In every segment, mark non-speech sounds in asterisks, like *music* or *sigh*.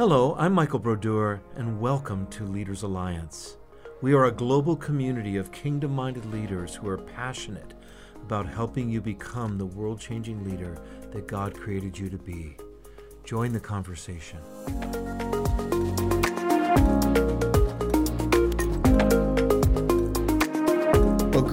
Hello, I'm Michael Brodeur, and welcome to Leaders Alliance. We are a global community of kingdom minded leaders who are passionate about helping you become the world changing leader that God created you to be. Join the conversation.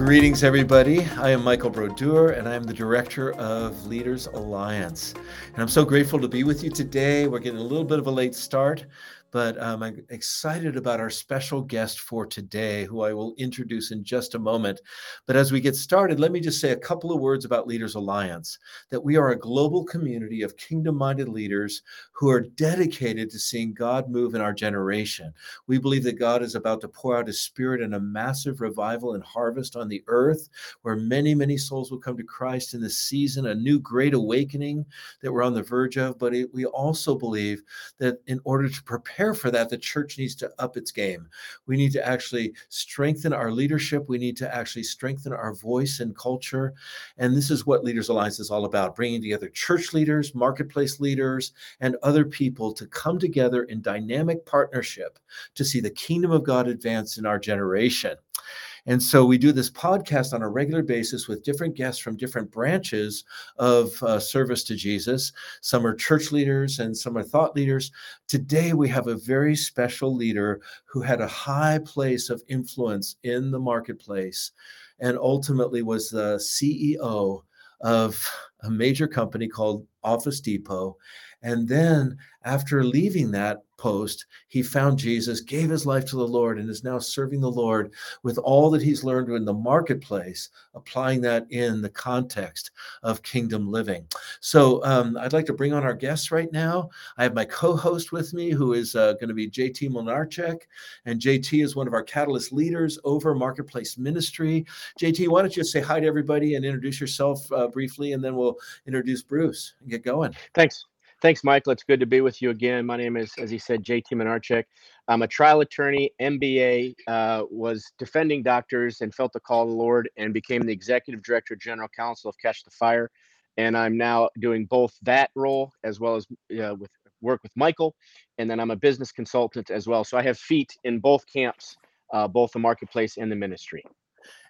Greetings, everybody. I am Michael Brodeur, and I am the director of Leaders Alliance. And I'm so grateful to be with you today. We're getting a little bit of a late start, but um, I'm excited about our special guest for today, who I will introduce in just a moment. But as we get started, let me just say a couple of words about Leaders Alliance that we are a global community of kingdom minded leaders who are dedicated to seeing God move in our generation. We believe that God is about to pour out his spirit in a massive revival and harvest on the earth, where many, many souls will come to Christ in this season, a new great awakening that we're on the verge of. But it, we also believe that in order to prepare prepare for that, the church needs to up its game. We need to actually strengthen our leadership. We need to actually strengthen our voice and culture. And this is what Leaders Alliance is all about bringing together church leaders, marketplace leaders, and other people to come together in dynamic partnership to see the kingdom of God advance in our generation. And so we do this podcast on a regular basis with different guests from different branches of uh, service to Jesus. Some are church leaders and some are thought leaders. Today we have a very special leader who had a high place of influence in the marketplace and ultimately was the CEO of a major company called Office Depot. And then after leaving that, post, he found Jesus, gave his life to the Lord, and is now serving the Lord with all that he's learned in the marketplace, applying that in the context of kingdom living. So um, I'd like to bring on our guests right now. I have my co host with me, who is uh, going to be JT Mlinarcik. And JT is one of our catalyst leaders over Marketplace Ministry. JT, why don't you just say hi to everybody and introduce yourself uh, briefly, and then we'll introduce Bruce and get going. Thanks. Thanks, Michael. It's good to be with you again. My name is, as he said, JT Mlinarcik. I'm a trial attorney, MBA, uh, was defending doctors and felt the call of the Lord and became the executive director, general counsel of Catch the Fire. And I'm now doing both that role as well as uh, with work with Michael. And then I'm a business consultant as well. So I have feet in both camps, uh, both the marketplace and the ministry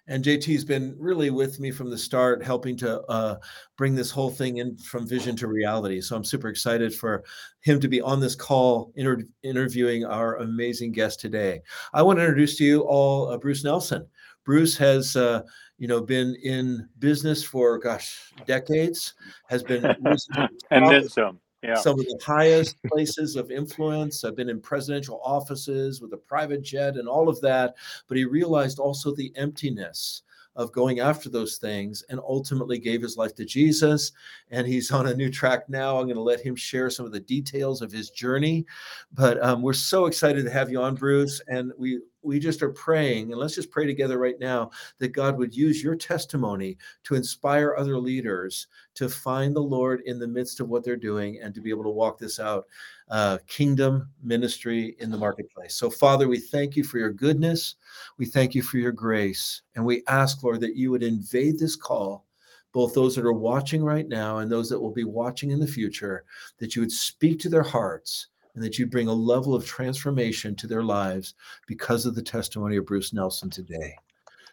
and JT's been really with me from the start, helping to uh, bring this whole thing in from vision to reality. So I'm super excited for him to be on this call, inter- interviewing our amazing guest today. I want to introduce to you all uh, Bruce Nelson. Bruce has, uh, you know, been in business for gosh decades. Has been *laughs* and then some yeah. some of the highest places of influence. I've been in presidential offices with a private jet and all of that. But he realized also the emptiness of going after those things and ultimately gave his life to Jesus. And he's on a new track now. I'm going to let him share some of the details of his journey. But um, we're so excited to have you on, Bruce. And we we just are praying, and let's just pray together right now that God would use your testimony to inspire other leaders to find the Lord in the midst of what they're doing and to be able to walk this out uh, kingdom ministry in the marketplace. So, Father, we thank you for your goodness. We thank you for your grace. And we ask, Lord, that you would invade this call, both those that are watching right now and those that will be watching in the future, that you would speak to their hearts and that you bring a level of transformation to their lives because of the testimony of Bruce Nelson today.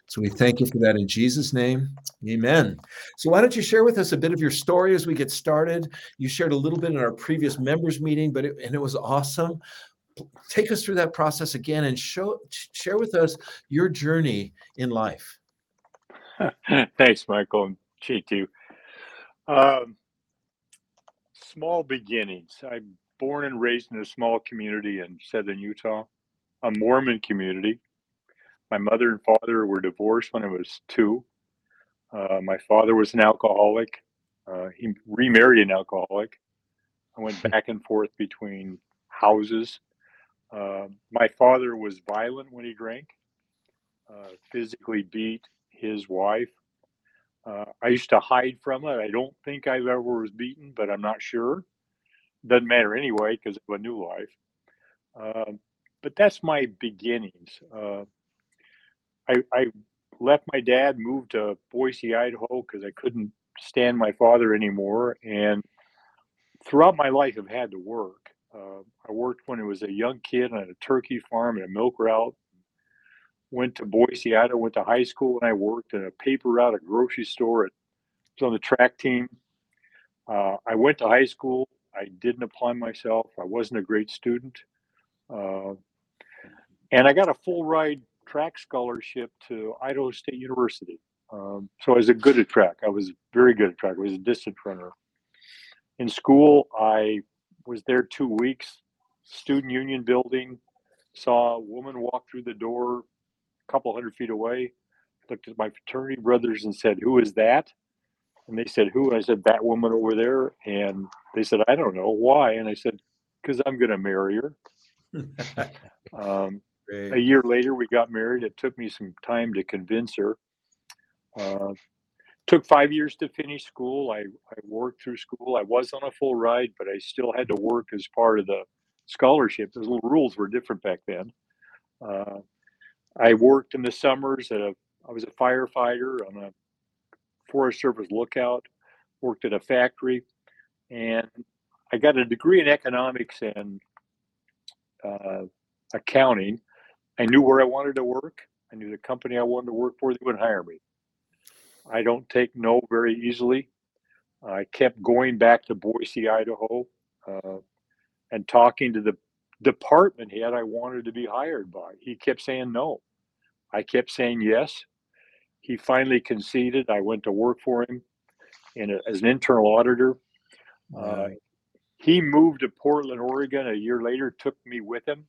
So we thank you for that in Jesus' name. Amen. So why don't you share with us a bit of your story as we get started? You shared a little bit in our previous members meeting, but it, and it was awesome. Take us through that process again and show share with us your journey in life. *laughs* Thanks, Michael and JT. Um, small beginnings. I'm born and raised in a small community in southern Utah, a Mormon community. My mother and father were divorced when I was two. Uh, my father was an alcoholic. Uh, he remarried an alcoholic. I went *laughs* back and forth between houses. Uh, my father was violent when he drank, uh, physically beat his wife. Uh, I used to hide from it. I don't think I ever was beaten, but I'm not sure. Doesn't matter anyway because of a new life. Uh, but that's my beginnings. I, I left my dad, moved to Boise, Idaho, because I couldn't stand my father anymore. And throughout my life, I've had to work. Uh, I worked when I was a young kid on a turkey farm and a milk route. Went to Boise, Idaho. Went to high school and I worked in a paper route, a grocery store. At, was on the track team. Uh, I went to high school. I didn't apply myself. I wasn't a great student. Uh, and I got a full ride track scholarship to Idaho State University. Um, so I was a good at track. I was very good at track. I was a distance runner. In school, I was there two weeks, student union building, saw a woman walk through the door a couple hundred feet away, looked at my fraternity brothers and said, Who is that? And they said, Who? And I said, That woman over there. And they said, I don't know. Why? And I said, Because I'm going to marry her. *laughs* um, a year later, we got married. It took me some time to convince her. Uh, took five years to finish school. I, I worked through school. I was on a full ride, but I still had to work as part of the scholarship. The little rules were different back then. Uh, I worked in the summers at a. I was a firefighter on a Forest Service lookout. Worked at a factory, and I got a degree in economics and uh, accounting. I knew where I wanted to work. I knew the company I wanted to work for. They would hire me. I don't take no very easily. I kept going back to Boise, Idaho, uh, and talking to the department head I wanted to be hired by. He kept saying no. I kept saying yes. He finally conceded. I went to work for him in a, as an internal auditor. Uh, he moved to Portland, Oregon a year later, took me with him.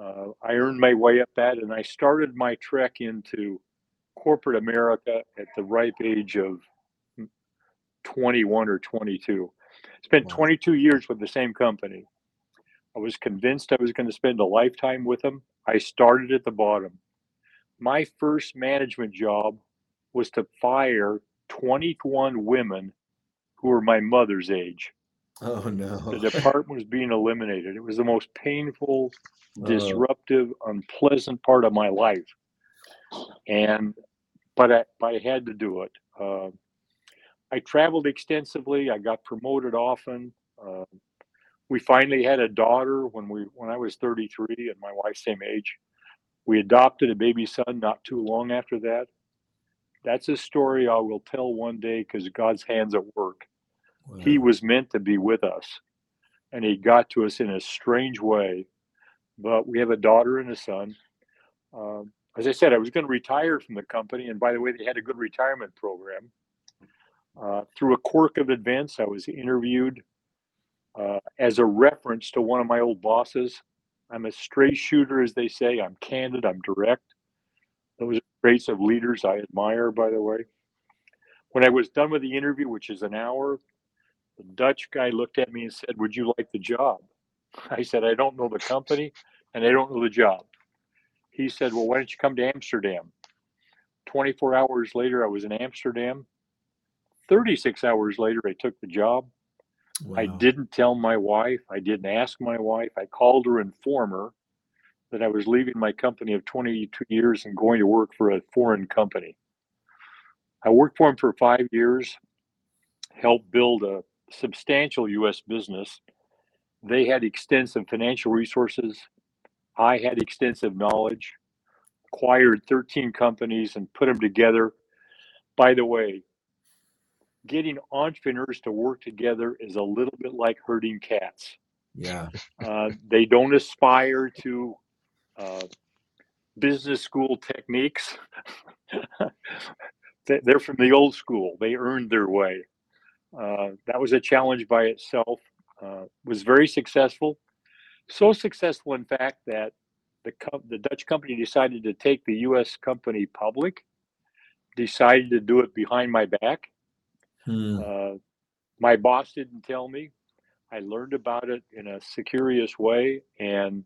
Uh, I earned my way up that, and I started my trek into corporate America at the ripe age of 21 or 22. Spent wow. 22 years with the same company. I was convinced I was going to spend a lifetime with them. I started at the bottom. My first management job was to fire 21 women who were my mother's age. Oh no. The *laughs* department was being eliminated. It was the most painful, oh. disruptive, unpleasant part of my life. And but I, but I had to do it. Uh, I traveled extensively. I got promoted often. Uh, we finally had a daughter when we when I was 33 and my wife's same age. We adopted a baby son not too long after that. That's a story I will tell one day because God's hands at work. Wow. He was meant to be with us, and he got to us in a strange way. But we have a daughter and a son. Um, as I said, I was going to retire from the company. And by the way, they had a good retirement program. Uh, through a quirk of events, I was interviewed uh, as a reference to one of my old bosses. I'm a straight shooter, as they say. I'm candid, I'm direct. Those are traits of leaders I admire, by the way. When I was done with the interview, which is an hour, the Dutch guy looked at me and said, Would you like the job? I said, I don't know the company and I don't know the job he said, Well, why don't you come to Amsterdam? 24 hours later, I was in Amsterdam. 36 hours later, I took the job. Wow. I didn't tell my wife. I didn't ask my wife. I called her, inform her that I was leaving my company of 22 years and going to work for a foreign company. I worked for him for five years, helped build a substantial U.S. business. They had extensive financial resources, I had extensive knowledge, acquired 13 companies and put them together. By the way, getting entrepreneurs to work together is a little bit like herding cats. Yeah. Uh, they don't aspire to uh, business school techniques. *laughs* They're from the old school. They earned their way. Uh, that was a challenge by itself. Uh, was very successful so successful, in fact, that the the Dutch company decided to take the U.S. company public. Decided to do it behind my back. Hmm. Uh, my boss didn't tell me. I learned about it in a securious way, and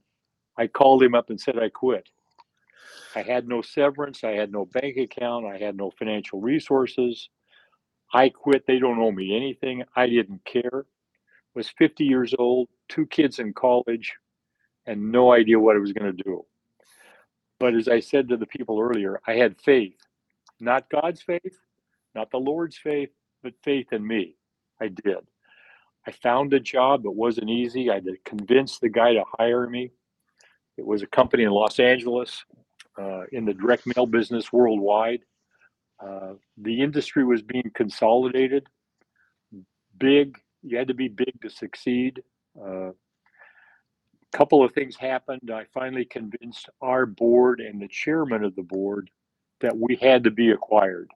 I called him up and said I quit. I had no severance. I had no bank account. I had no financial resources. I quit. They don't owe me anything. I didn't care was 50 years old, two kids in college, and no idea what I was going to do. But as I said to the people earlier, I had faith, not God's faith, not the Lord's faith, but faith in me. I did. I found a job. It wasn't easy. I had to convince the guy to hire me. It was a company in Los Angeles uh, in the direct mail business worldwide. Uh, the industry was being consolidated. Big, you had to be big to succeed. A uh, couple of things happened. I finally convinced our board and the chairman of the board that we had to be acquired.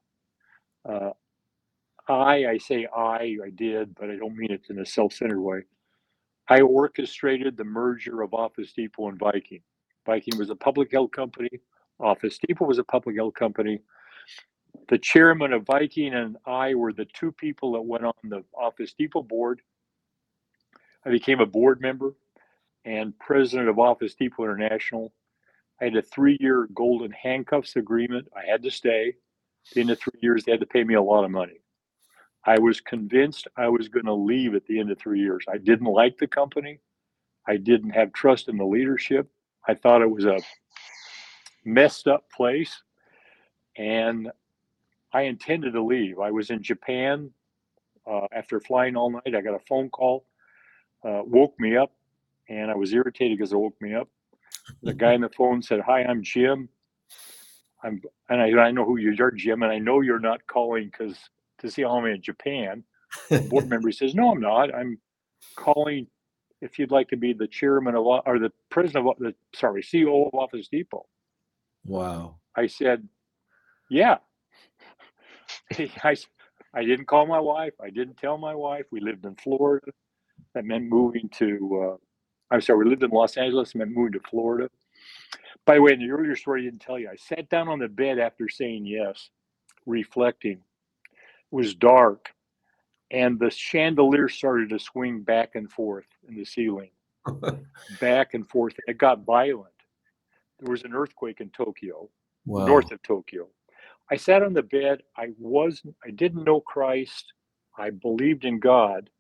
I, I say I, I did, but I don't mean it in a self-centered way. I orchestrated the merger of Office Depot and Viking. Viking was a public held company. Office Depot was a public held company. The chairman of Viking and I were the two people that went on the Office Depot board. I became a board member and president of Office Depot International. I had a three year golden handcuffs agreement. I had to stay. At the three years, they had to pay me a lot of money. I was convinced I was going to leave at the end of three years. I didn't like the company. I didn't have trust in the leadership. I thought it was a messed up place. And I intended to leave. I was in Japan uh, after flying all night. I got a phone call, uh, woke me up, and I was irritated because it woke me up. The guy on the phone said, Hi, I'm Jim. I'm, and I, I know who you are, Jim, and I know you're not calling because to see how I'm in Japan. *laughs* Board member says, "No, I'm not. I'm calling if you'd like to be the chairman of or the president of the sorry CEO of Office Depot." Wow. I said, "Yeah." *laughs* I I didn't call my wife. I didn't tell my wife. We lived in Florida. That meant moving to. Uh, I'm sorry. We lived in Los Angeles. It meant moving to Florida. By the way, in the earlier story, I didn't tell you. I sat down on the bed after saying yes, reflecting was dark and the chandelier started to swing back and forth in the ceiling *laughs* back and forth it got violent. There was an earthquake in tokyo wow. north of tokyo. I sat on the bed i wasn't i didn't know christ i believed in god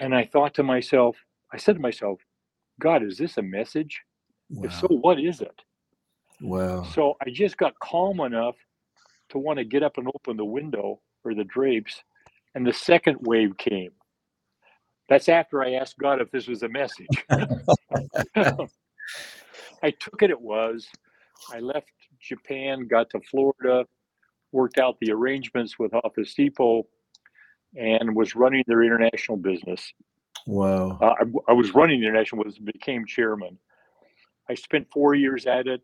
and i thought to myself i said to myself god is this a message? Wow. if so what is it? Wow. So i just got calm enough to want to get up and open the window or the drapes, and the second wave came. That's after I asked God if this was a message. *laughs* *laughs* I took it, it was. I left Japan, got to Florida, worked out the arrangements with Office Depot, and was running their international business. Wow. Uh, I, I, was running the international business, became chairman. I spent four years at it.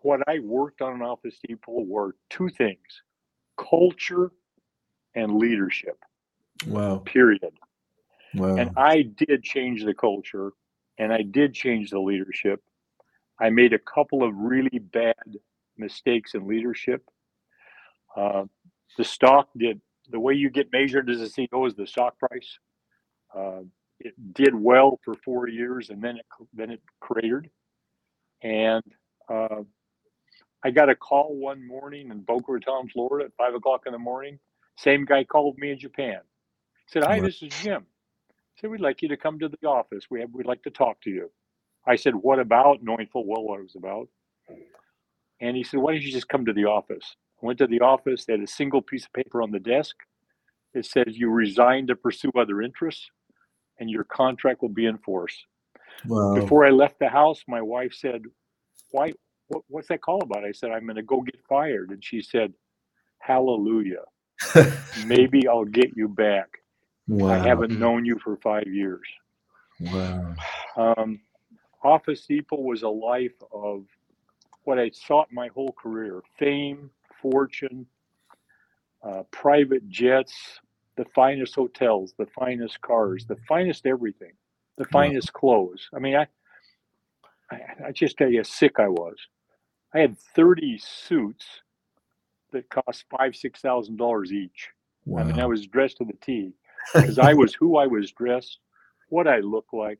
What I worked on in Office Depot were two things culture and leadership. Wow. Period. Wow. And I did change the culture and I did change the leadership. I made a couple of really bad mistakes in leadership. Uh, the stock did the way you get measured as a CEO is the stock price. Uh, it did well for four years and then it then it cratered. And uh, I got a call one morning in Boca Raton, Florida, at five o'clock in the morning. Same guy called me in Japan. Said, "Hi, this is Jim." Said, "We'd like you to come to the office. We have, we'd like to talk to you." I said, "What about?" Knowing full well what it was about. And he said, "Why don't you just come to the office?" I went to the office. They had a single piece of paper on the desk. It says, "You resign to pursue other interests, and your contract will be in force." Wow. Before I left the house, my wife said, "Why? What, what's that call about? I said, I'm going to go get fired. And she said, Hallelujah. *laughs* Maybe I'll get you back. Wow. I haven't known you for five years. Wow. Um, Office Depot was a life of what I sought my whole career fame, fortune, uh, private jets, the finest hotels, the finest cars, the finest everything, the finest wow. clothes. I mean, I, I, I just tell you how sick I was. I had 30 suits that cost five, six thousand dollars each. Wow. I mean, I was dressed to the T *laughs* because I was who I was dressed, what I looked like.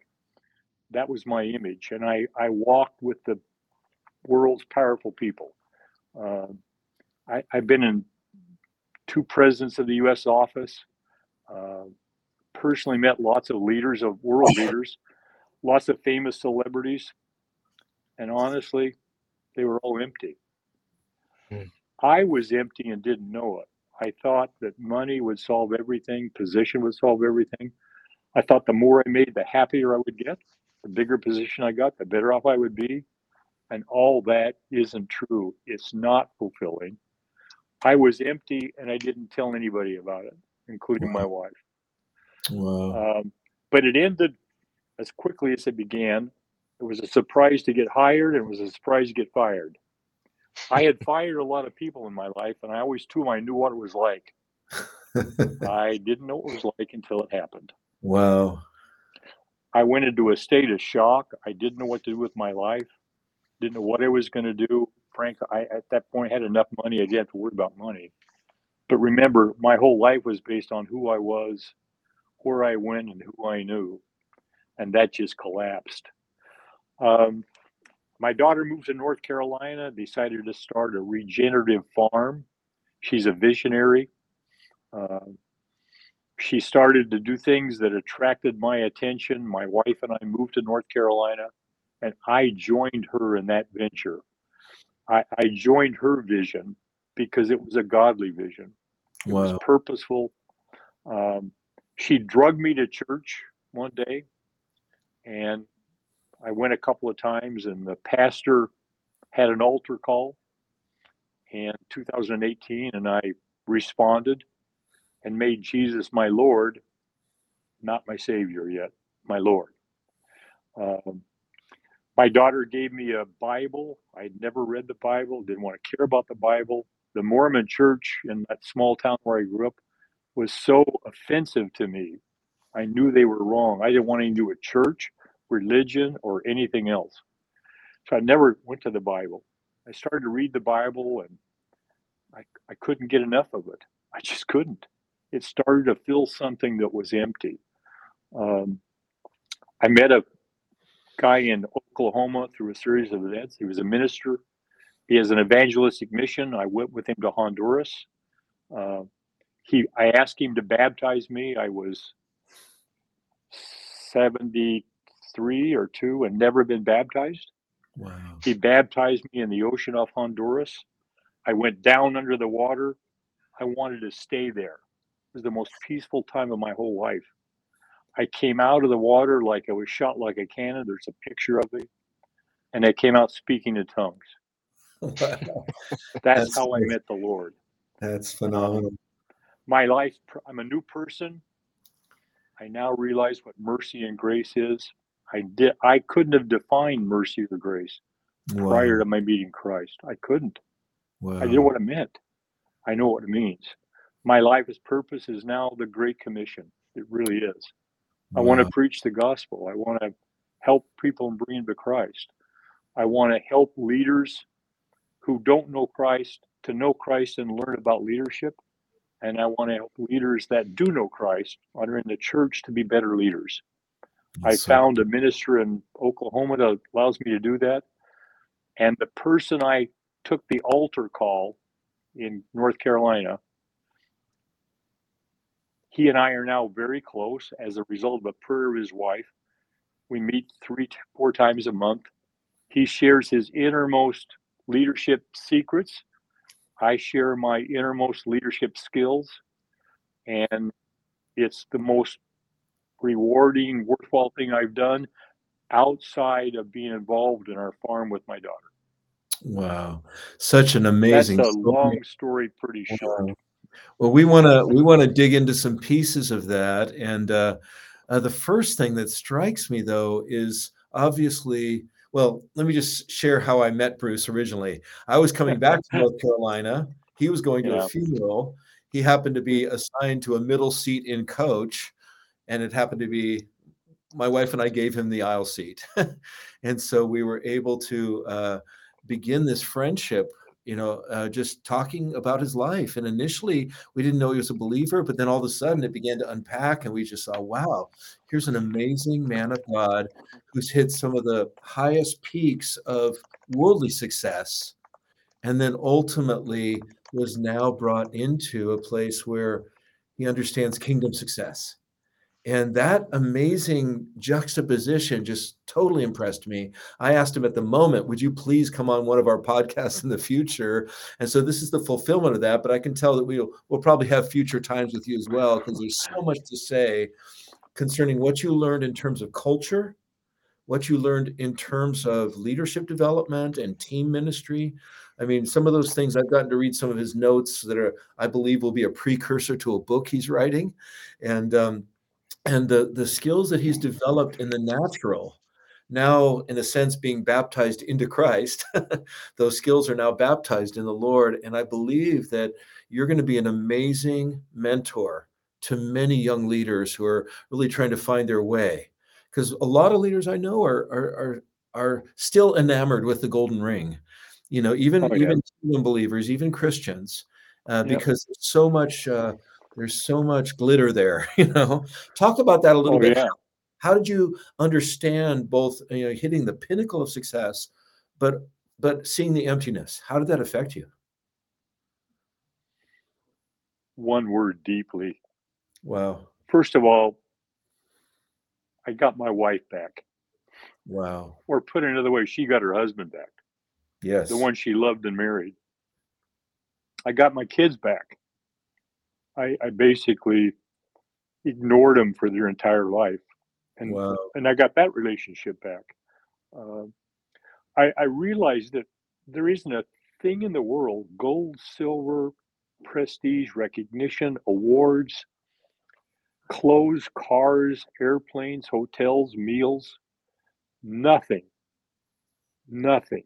That was my image, and I I walked with the world's powerful people. Uh, I, I've been in two presidents of the U.S. office. Uh, personally met lots of leaders of world leaders, lots of famous celebrities, and honestly, they were all empty. Hmm. I was empty and didn't know it. I thought that money would solve everything, position would solve everything. I thought the more I made, the happier I would get. The bigger position I got, the better off I would be. And all that isn't true. It's not fulfilling. I was empty and I didn't tell anybody about it, including wow. my wife. Wow. Um, but it ended as quickly as it began. It was a surprise to get hired and it was a surprise to get fired. I had *laughs* fired a lot of people in my life, and I always told them I knew what it was like. *laughs* I didn't know what it was like until it happened. Wow. I went into a state of shock. I didn't know what to do with my life. Didn't know what I was going to do. Frank, I at that point had enough money. I didn't have to worry about money. But remember, my whole life was based on who I was, where I went, and who I knew, and that just collapsed. Um, my daughter moved to North Carolina, decided to start a regenerative farm. She's a visionary. Uh, she started to do things that attracted my attention. My wife and I moved to North Carolina, and I joined her in that venture. I, I joined her vision because it was a godly vision. It wow. was purposeful. Um, she drugged me to church one day, and I went a couple of times, and the pastor had an altar call in 2018, and I responded and made Jesus my Lord, not my Savior yet, my Lord. Um, my daughter gave me a Bible. I'd never read the Bible, didn't want to care about the Bible. The Mormon church in that small town where I grew up was so offensive to me. I knew they were wrong. I didn't want to do with church religion or anything else. So I never went to the Bible. I started to read the Bible and I, I couldn't get enough of it. I just couldn't. It started to fill something that was empty. Um, I met a guy in Oklahoma through a series of events. He was a minister. He has an evangelistic mission. I went with him to Honduras. Uh, he, I asked him to baptize me. I was 70, three or two and never been baptized. Wow. He baptized me in the ocean off Honduras. I went down under the water. I wanted to stay there. It was the most peaceful time of my whole life. I came out of the water like I was shot like a cannon. There's a picture of me. And I came out speaking in tongues. That's, That's, how I met the Lord. That's phenomenal. Um, my life, I'm a new person. I now realize what mercy and grace is. I did I couldn't have defined mercy or grace wow. prior to my meeting Christ. I couldn't. Wow. I didn't know what it meant. I know what it means. My life's purpose is now the Great Commission. It really is. Wow. I want to preach the gospel. I want to help people and bring them to Christ. I want to help leaders who don't know Christ to know Christ and learn about leadership. And I want to help leaders that do know Christ, are in the church, to be better leaders. I found a minister in Oklahoma that allows me to do that. And the person I took the altar call in North Carolina, he and I are now very close as a result of a prayer of his wife. We meet three, four times a month. He shares his innermost leadership secrets. I share my innermost leadership skills. And it's the most rewarding, worthwhile thing I've done outside of being involved in our farm with my daughter. Wow, such an amazing. That's a story. long story, pretty short. Wow. Well, we want to we want to dig into some pieces of that, and uh, uh, the first thing that strikes me though is obviously. Well, let me just share how I met Bruce originally. I was coming back to North Carolina. He was going to yeah. a funeral. He happened to be assigned to a middle seat in coach and it happened to be my wife and I gave him the aisle seat, *laughs* and so we were able to uh, begin this friendship. You know, uh, just talking about his life. And initially, we didn't know he was a believer, but then all of a sudden, it began to unpack, and we just saw, wow, here's an amazing man of God who's hit some of the highest peaks of worldly success, and then ultimately was now brought into a place where he understands kingdom success And that amazing juxtaposition just totally impressed me. I asked him at the moment, Would you please come on one of our podcasts in the future? And so this is the fulfillment of that. But I can tell that we'll, we'll probably have future times with you as well, because there's so much to say concerning what you learned in terms of culture, what you learned in terms of leadership development and team ministry. I mean, some of those things I've gotten to read some of his notes that are, I believe, will be a precursor to a book he's writing. And, um, and the the skills that he's developed in the natural now in a sense being baptized into christ *laughs* those skills are now baptized in the lord and i believe that you're going to be an amazing mentor to many young leaders who are really trying to find their way because a lot of leaders i know are are are, are still enamored with the golden ring you know even oh, yeah. even believers even christians uh, yep. because so much uh, there's so much glitter there *laughs* you know? Talk about that a little oh, bit. yeah. how did you understand both you know hitting the pinnacle of success but but seeing the emptiness? How did that affect you? One word deeply. Wow. First of all i got my wife back. Wow. Or put another way she got her husband back. Yes. the one she loved and married. I got my kids back I, I basically ignored them for their entire life, and wow. and I got that relationship back. Uh, I, I realized that there isn't a thing in the world gold, silver, prestige, recognition, awards, clothes, cars, airplanes, hotels, meals, nothing, nothing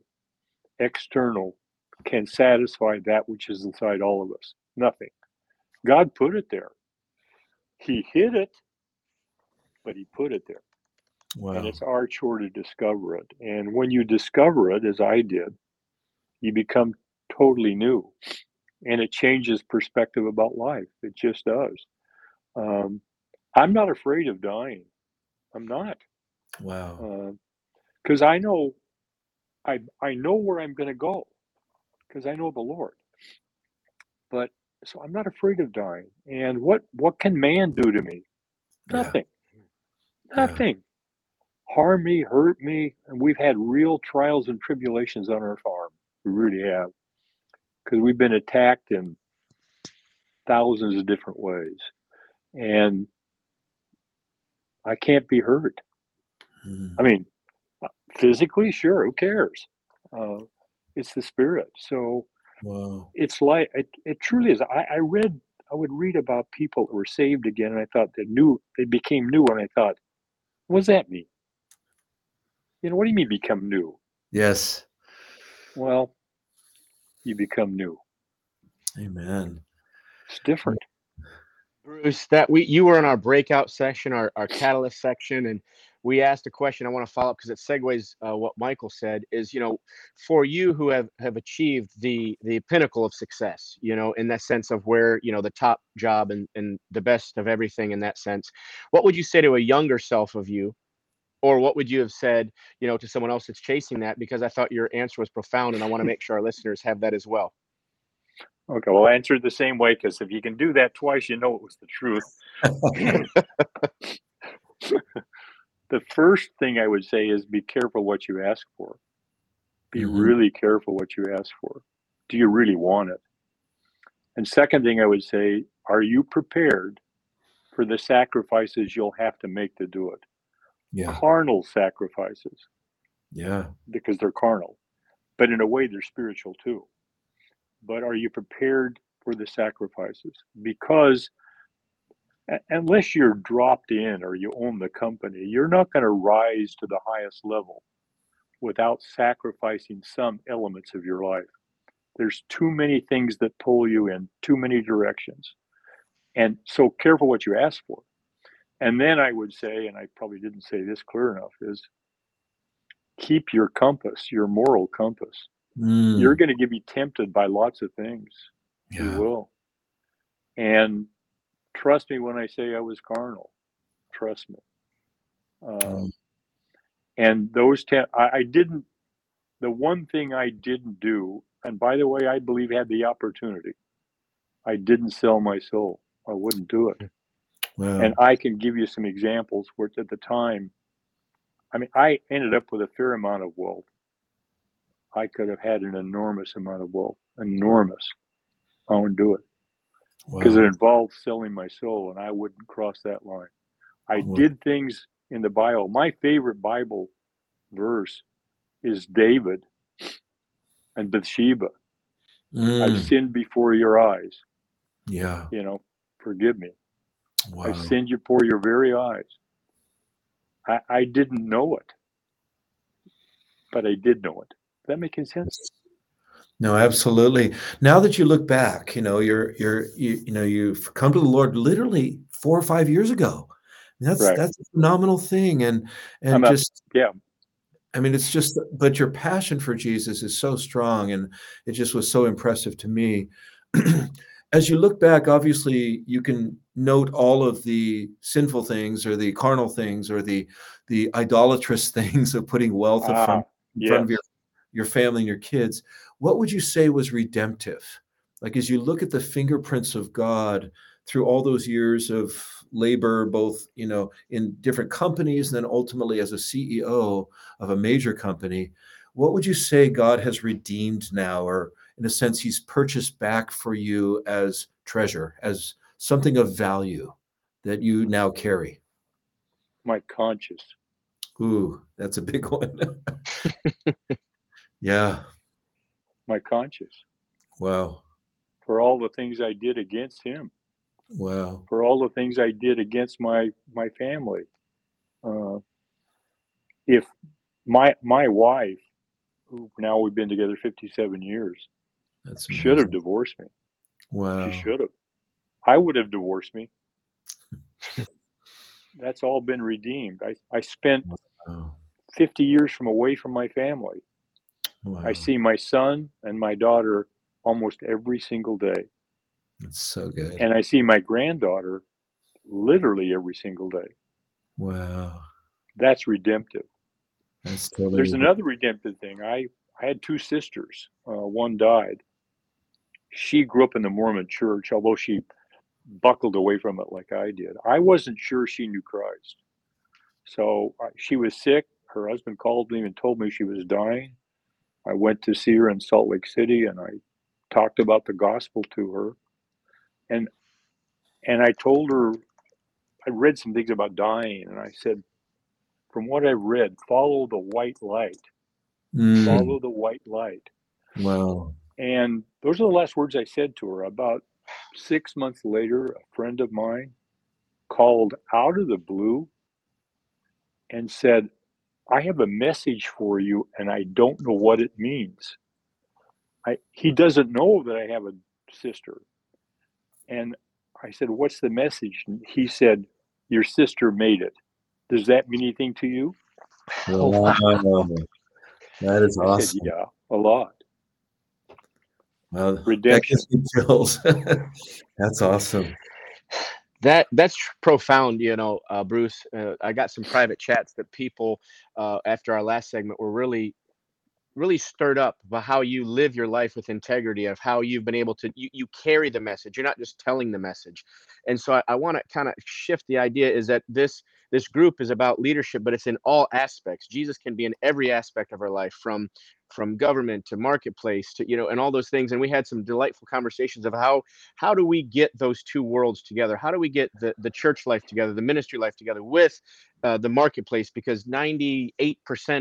external can satisfy that which is inside all of us. Nothing. God put it there. He hid it, but He put it there. Wow. And it's our chore to discover it. And when you discover it, as I did, you become totally new. And it changes perspective about life. It just does. Um, I'm not afraid of dying. I'm not. Wow. Because uh, I know, I I know where I'm going to go, because I know the Lord. But so I'm not afraid of dying. And what what can man do to me? Nothing. Yeah. Nothing. Yeah. Harm me, hurt me, and we've had real trials and tribulations on our farm. We really have, because we've been attacked in thousands of different ways, and I can't be hurt. Mm. I mean, physically, sure, who cares? Uh, it's the spirit. So Wow. It's like it, it truly is. I, I read I would read about people who were saved again, and I thought they knew they became new, and I thought, what does that mean? You know, what do you mean become new? Yes. Well, you become new. Amen. It's different. Bruce, that we you were in our breakout session, our, our catalyst section, and we asked a question i want to follow up because it segues uh, what michael said is you know for you who have have achieved the the pinnacle of success you know in that sense of where you know the top job and, and the best of everything in that sense what would you say to a younger self of you? Or what would you have said you know to someone else that's chasing that? Because i thought your answer was profound and i want to *laughs* make sure our listeners have that as well. Okay well answer it the same way because if you can do that twice you know it was the truth *laughs* *laughs* the first thing I would say is be careful what you ask for. Be mm-hmm. really careful what you ask for. Do you really want it? And second thing I would say, are you prepared for the sacrifices you'll have to make to do it? Yeah. Carnal sacrifices. Yeah. Because they're carnal. But in a way they're spiritual too. But are you prepared for the sacrifices? Because unless you're dropped in or you own the company, you're not going to rise to the highest level without sacrificing some elements of your life. There's too many things that pull you in too many directions. And so careful what you ask for. And then I would say, and I probably didn't say this clear enough, is keep your compass, your moral compass. Mm. You're going to get be tempted by lots of things. Yeah. You will. And trust me when I say I was carnal. Trust me. Um, mm. and those ten, I, I didn't. The one thing I didn't do, and by the way, I believe had the opportunity. I didn't sell my soul. I wouldn't do it. Wow. And I can give you some examples where at the time, I mean, I ended up with a fair amount of wealth. I could have had an enormous amount of wealth, enormous. I wouldn't do it because wow. it involved selling my soul, and I wouldn't cross that line. I wow. did things in the Bible. My favorite Bible verse is David and Bathsheba. Mm. I've sinned before your eyes. Yeah. You know, forgive me. Wow. I've sinned before your very eyes. I, I didn't know it, but I did know it. Does that make sense? No, absolutely. Now that you look back, you know, you're you're you, you know, you've come to the Lord literally four or five years ago. That's right. that's a phenomenal thing. And and I'm just a, yeah. I mean, it's just but your passion for Jesus is so strong and it just was so impressive to me. *clears throat* As you look back, obviously you can note all of the sinful things or the carnal things or the the idolatrous *laughs* things of putting wealth in ah, front, in front of your your family and your kids what would you say was redemptive? Like as you look at the fingerprints of God through all those years of labor, both you know in different companies, and then ultimately as a CEO of a major company, what would you say God has redeemed now, or in a sense, He's purchased back for you as treasure, as something of value that you now carry? My conscience. Ooh, that's a big *laughs* one. *laughs* yeah my conscience. Wow. For all the things I did against him. Wow. For all the things I did against my my family. Uh, if my my wife, who now we've been together 57 years, That's should have divorced me. Wow. She should have. I would have divorced me. *laughs* That's all been redeemed. I, I spent wow. 50 years from away from my family. Wow. I see my son and my daughter almost every single day. That's so good. And I see my granddaughter literally every single day. Wow. That's redemptive. That's totally There's another redemptive thing. I, I had two sisters. Uh, one died. She grew up in the Mormon church, although she buckled away from it like I did. I wasn't sure she knew Christ. So uh, she was sick. Her husband called me and told me she was dying. I went to see her in Salt Lake City and I talked about the gospel to her. And and I told her I read some things about dying and I said, from what I've read, follow the white light. Mm. Follow the white light. Wow. And those are the last words I said to her. About six months later, a friend of mine called out of the blue and said, I have a message for you and I don't know what it means. I, he doesn't know that I have a sister. And I said, What's the message? And he said, Your sister made it. Does that mean anything to you? Wow. that is awesome. Said, yeah, a lot. Well, redemption. That *laughs* That's awesome that that's profound you know uh, bruce uh, i got some private chats that people uh, after our last segment were really really stirred up about how you live your life with integrity of how you've been able to you, you carry the message. You're not just telling the message. And so i, I want to kind of shift the idea is that this this group is about leadership but it's in all aspects. Jesus can be in every aspect of our life from from government to marketplace to you know and all those things. And we had some delightful conversations of how how do we get those two worlds together? How do we get the the church life together the ministry life together with uh, the marketplace? Because 98%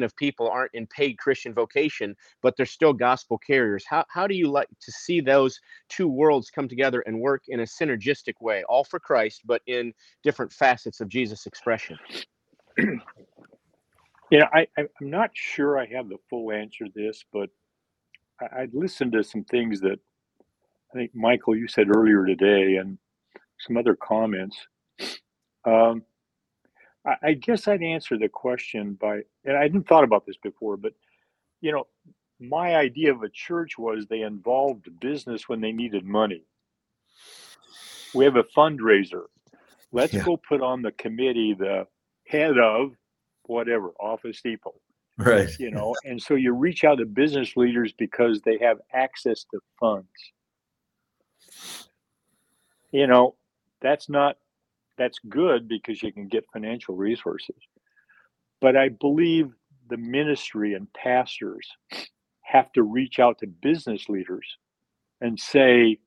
of people aren't in paid christian vocation but they're still gospel carriers. How, how do you like to see those two worlds come together and work in a synergistic way all for christ but in different facets of jesus expression *clears throat* You know, I, I'm not sure I have the full answer to this, but I, I'd listened to some things that I think Michael you said earlier today, and some other comments. Um, I, I guess I'd answer the question by, and I hadn't thought about this before, but you know, my idea of a church was they involved business when they needed money. We have a fundraiser. Let's yeah. go put on the committee the head of whatever office depot right you know and so you reach out to business leaders because they have access to funds you know that's not that's good because you can get financial resources. But I believe the ministry and pastors have to reach out to business leaders and say,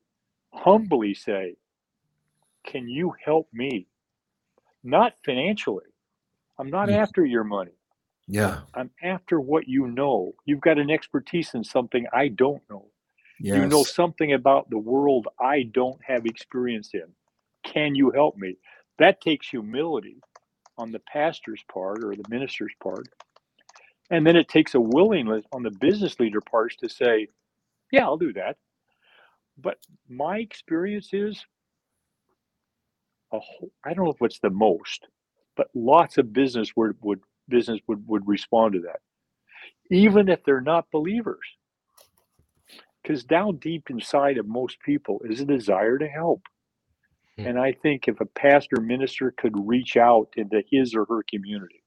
humbly say, Can you help me? Not financially. I'm not Mm. after your money. Yeah. I'm after what you know. You've got an expertise in something I don't know. Yes. You know something about the world I don't have experience in. Can you help me? That takes humility on the pastor's part or the minister's part. And then it takes a willingness on the business leader parts to say, yeah, I'll do that. But my experience is a whole, I don't know if it's the most, but lots of business would, would business would, would respond to that. Even if they're not believers because down deep inside of most people is a desire to help. Hmm. And I think if a pastor minister could reach out into his or her community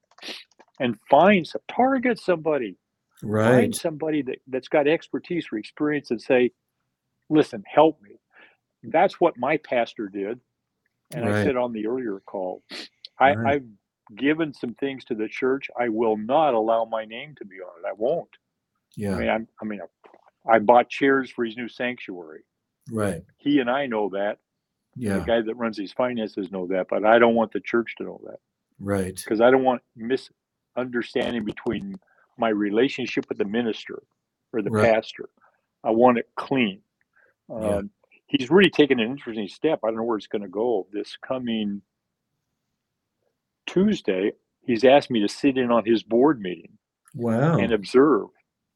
and find some, target somebody, find Right. somebody that, that's got expertise or experience and say, listen, help me. That's what my pastor did. And I said on the earlier call, I, Right. I've given some things to the church. I will not allow my name to be on it. I won't. I Yeah. mean, I'm, I mean, I bought chairs for his new sanctuary. Right. He and I know that. Yeah. The guy that runs these finances know that, but I don't want the church to know that Right. because I don't want misunderstanding between my relationship with the minister or the Right. pastor. I want it clean. Yeah. Um, he's really taken an interesting step. I don't know where it's going to go. This coming Tuesday, he's asked me to sit in on his board meeting Wow. and observe.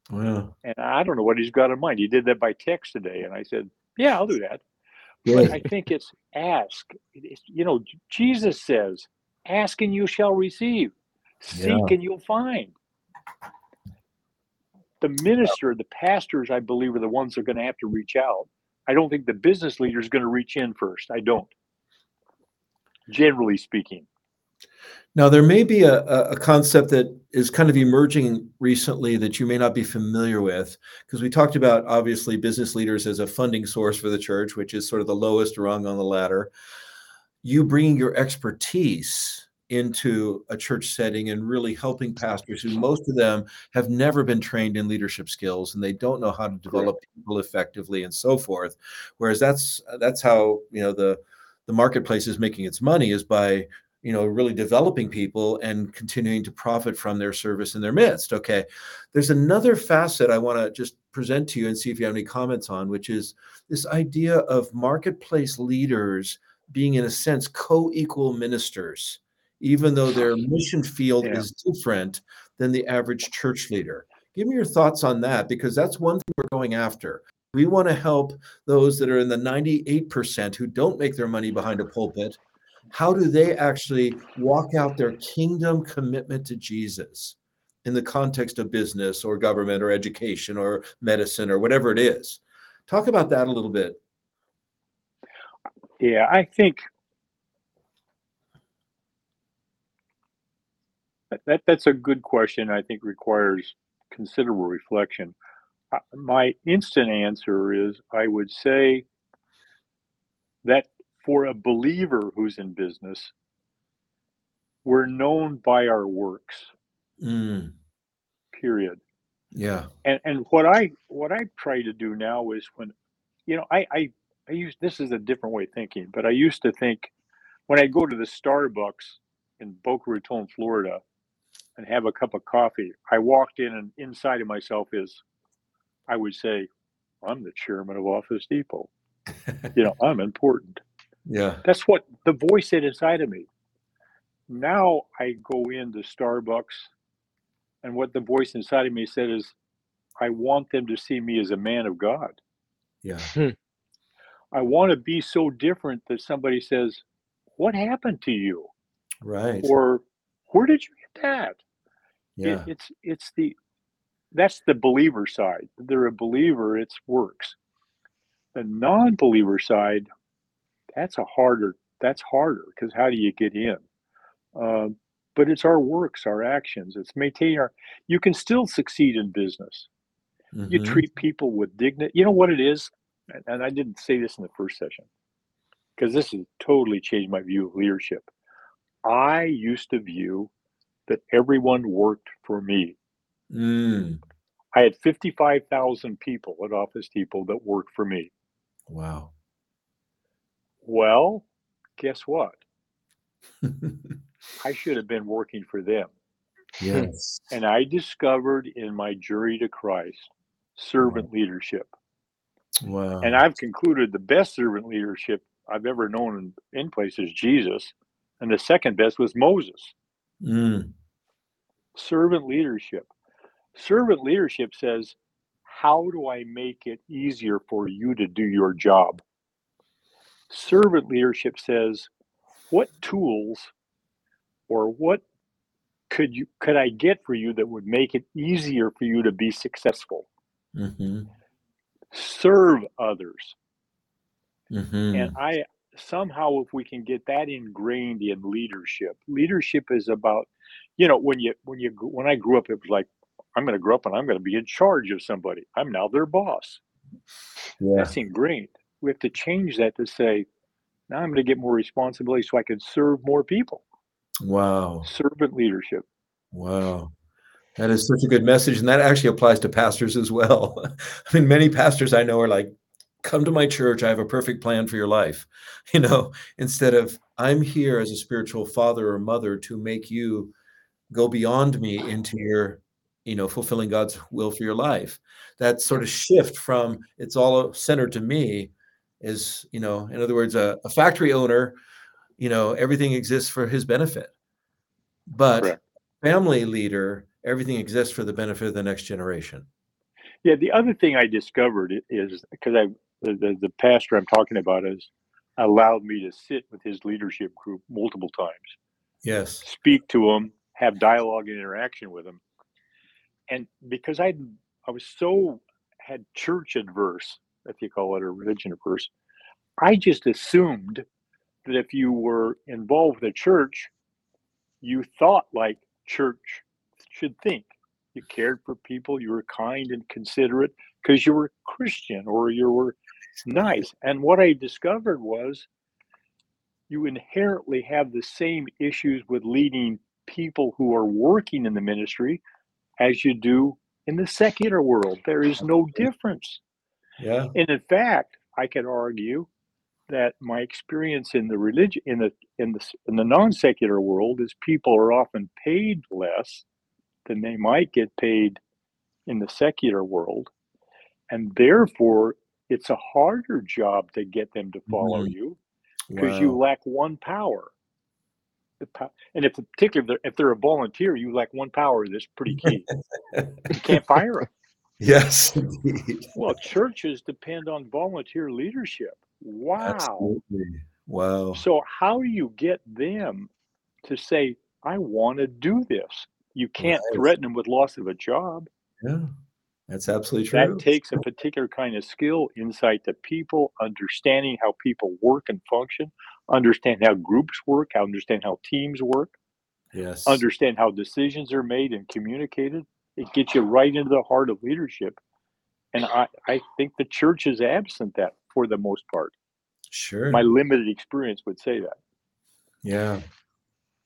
Wow. And I don't know what he's got in mind. He did that by text today, and I said, "Yeah, I'll do that." But I think it's ask. It's, you know, Jesus says, "Ask and you shall receive; seek Yeah. and you'll find." The minister, the pastors, I believe, are the ones that are going to have to reach out. I don't think the business leader is going to reach in first. I don't. Generally speaking, Now, there may be a, a concept that is kind of emerging recently that you may not be familiar with, because we talked about obviously business leaders as a funding source for the church, which is sort of the lowest rung on the ladder. You bringing your expertise into a church setting and really helping pastors who most of them have never been trained in leadership skills and they don't know how to develop people effectively and so forth. Whereas that's that's how you know the the marketplace is making its money is by you know really developing people and continuing to profit from their service in their midst. Okay. There's another facet i want to just present to you and see if you have any comments on which is this idea of marketplace leaders being in a sense co-equal ministers even though their mission field Yeah. is different than the average church leader give me your thoughts on that because that's one thing we're going after we want to help those that are in the 98% who don't make their money behind a pulpit how do they actually walk out their kingdom commitment to Jesus in the context of business or government or education or medicine or whatever it is? Talk about that a little bit. yeah, I think that, that that's a good question. I think requires considerable reflection. Uh, my instant answer is I would say that for a believer who's in business, we're known by our works. Mm, Period. yeah. And and what I what I try to do now is when, you know, I I I use this is a different way of thinking, but I used to think when I go to the Starbucks in Boca Raton, Florida, and have a cup of coffee, I walked in and inside of myself is, I would say, I'm the chairman of Office Depot. *laughs* You know, I'm important. Yeah. That's what the voice said inside of me. Now I go into Starbucks, and what the voice inside of me said is, I want them to see me as a man of God. Yeah. Hmm. I want to be so different that somebody says, What happened to you? Right. Or where did you get that? Yeah. It, it's it's the that's the believer side. They're a believer, it's works. The non-believer side, that's a harder that's harder because how do you get in? Um, but it's our works, our actions. It's maintaining our. You can still succeed in business. You Mhm. treat people with dignity. You know what it is, and- and I didn't say this in the first session. because this has totally changed my view of leadership. I used to view that everyone worked for me. Mm. I had 55,000 people at Office Depot that worked for me. Wow. Well, guess what? *laughs* I should have been working for them. yes. And I discovered in my journey to Christ servant leadership. Wow. And I've concluded the best servant leadership I've ever known in, in place is Jesus. And the second best was Moses. Mm. Servant leadership. Servant leadership says, How do I make it easier for you to do your job? Servant leadership says, What tools or what could you could I get for you that would make it easier for you to be successful? hmm Serve others. hmm And I somehow, if we can get that ingrained in leadership, leadership is about, you know, when you when you when I grew up, it was like I'm going to grow up and I'm going to be in charge of somebody. I'm now their boss. yeah. That's ingrained. We have to change that to say, now I'm going to get more responsibility so I can serve more people. Wow. Servant leadership. Wow. That is such a good message. And that actually applies to pastors as well. *laughs* I mean, many pastors I know are like, come to my church. I have a perfect plan for your life. *laughs* You know, instead of, I'm here as a spiritual father or mother to make you go beyond me into your, you know, fulfilling God's will for your life. That sort of shift from it's all centered to me is, you know, in other words, a, a factory owner, you know, everything exists for his benefit. But Correct. family leader, everything exists for the benefit of the next generation. Yeah. The other thing I discovered is because I the, the, the pastor I'm talking about has allowed me to sit with his leadership group multiple times. Yes. speak to them, have dialogue and interaction with them. And because I I was so had church adverse, if you call it, or religion adverse, I just assumed that if you were involved with a church, you thought like church should think. You cared for people, you were kind and considerate because you were Christian or you were nice. And what I discovered was you inherently have the same issues with leading people who are working in the ministry as you do in the secular world. There is no difference. Yeah. And in fact, I could argue that my experience in the religion in the in the in the non-secular world is people are often paid less than they might get paid in the secular world. And therefore it's a harder job to get them to follow Mhm. you because you lack one power. The pow- and if particularly if they're, if they're a volunteer, you lack one power that's pretty key. you *laughs* can't fire them. yes, *laughs* indeed. Well, churches depend on volunteer leadership. Wow. Absolutely. Wow. So how do you get them to say, "I want to do this"? You can't Right. threaten them with loss of a job. Yeah. That's absolutely true. That takes a particular kind of skill, insight to people, understanding how people work and function, understand how groups work, how understand how teams work. yes. understand how decisions are made and communicated. It gets you right into the heart of leadership. And I, I think the church is absent that for the most part. sure. My limited experience would say that. yeah.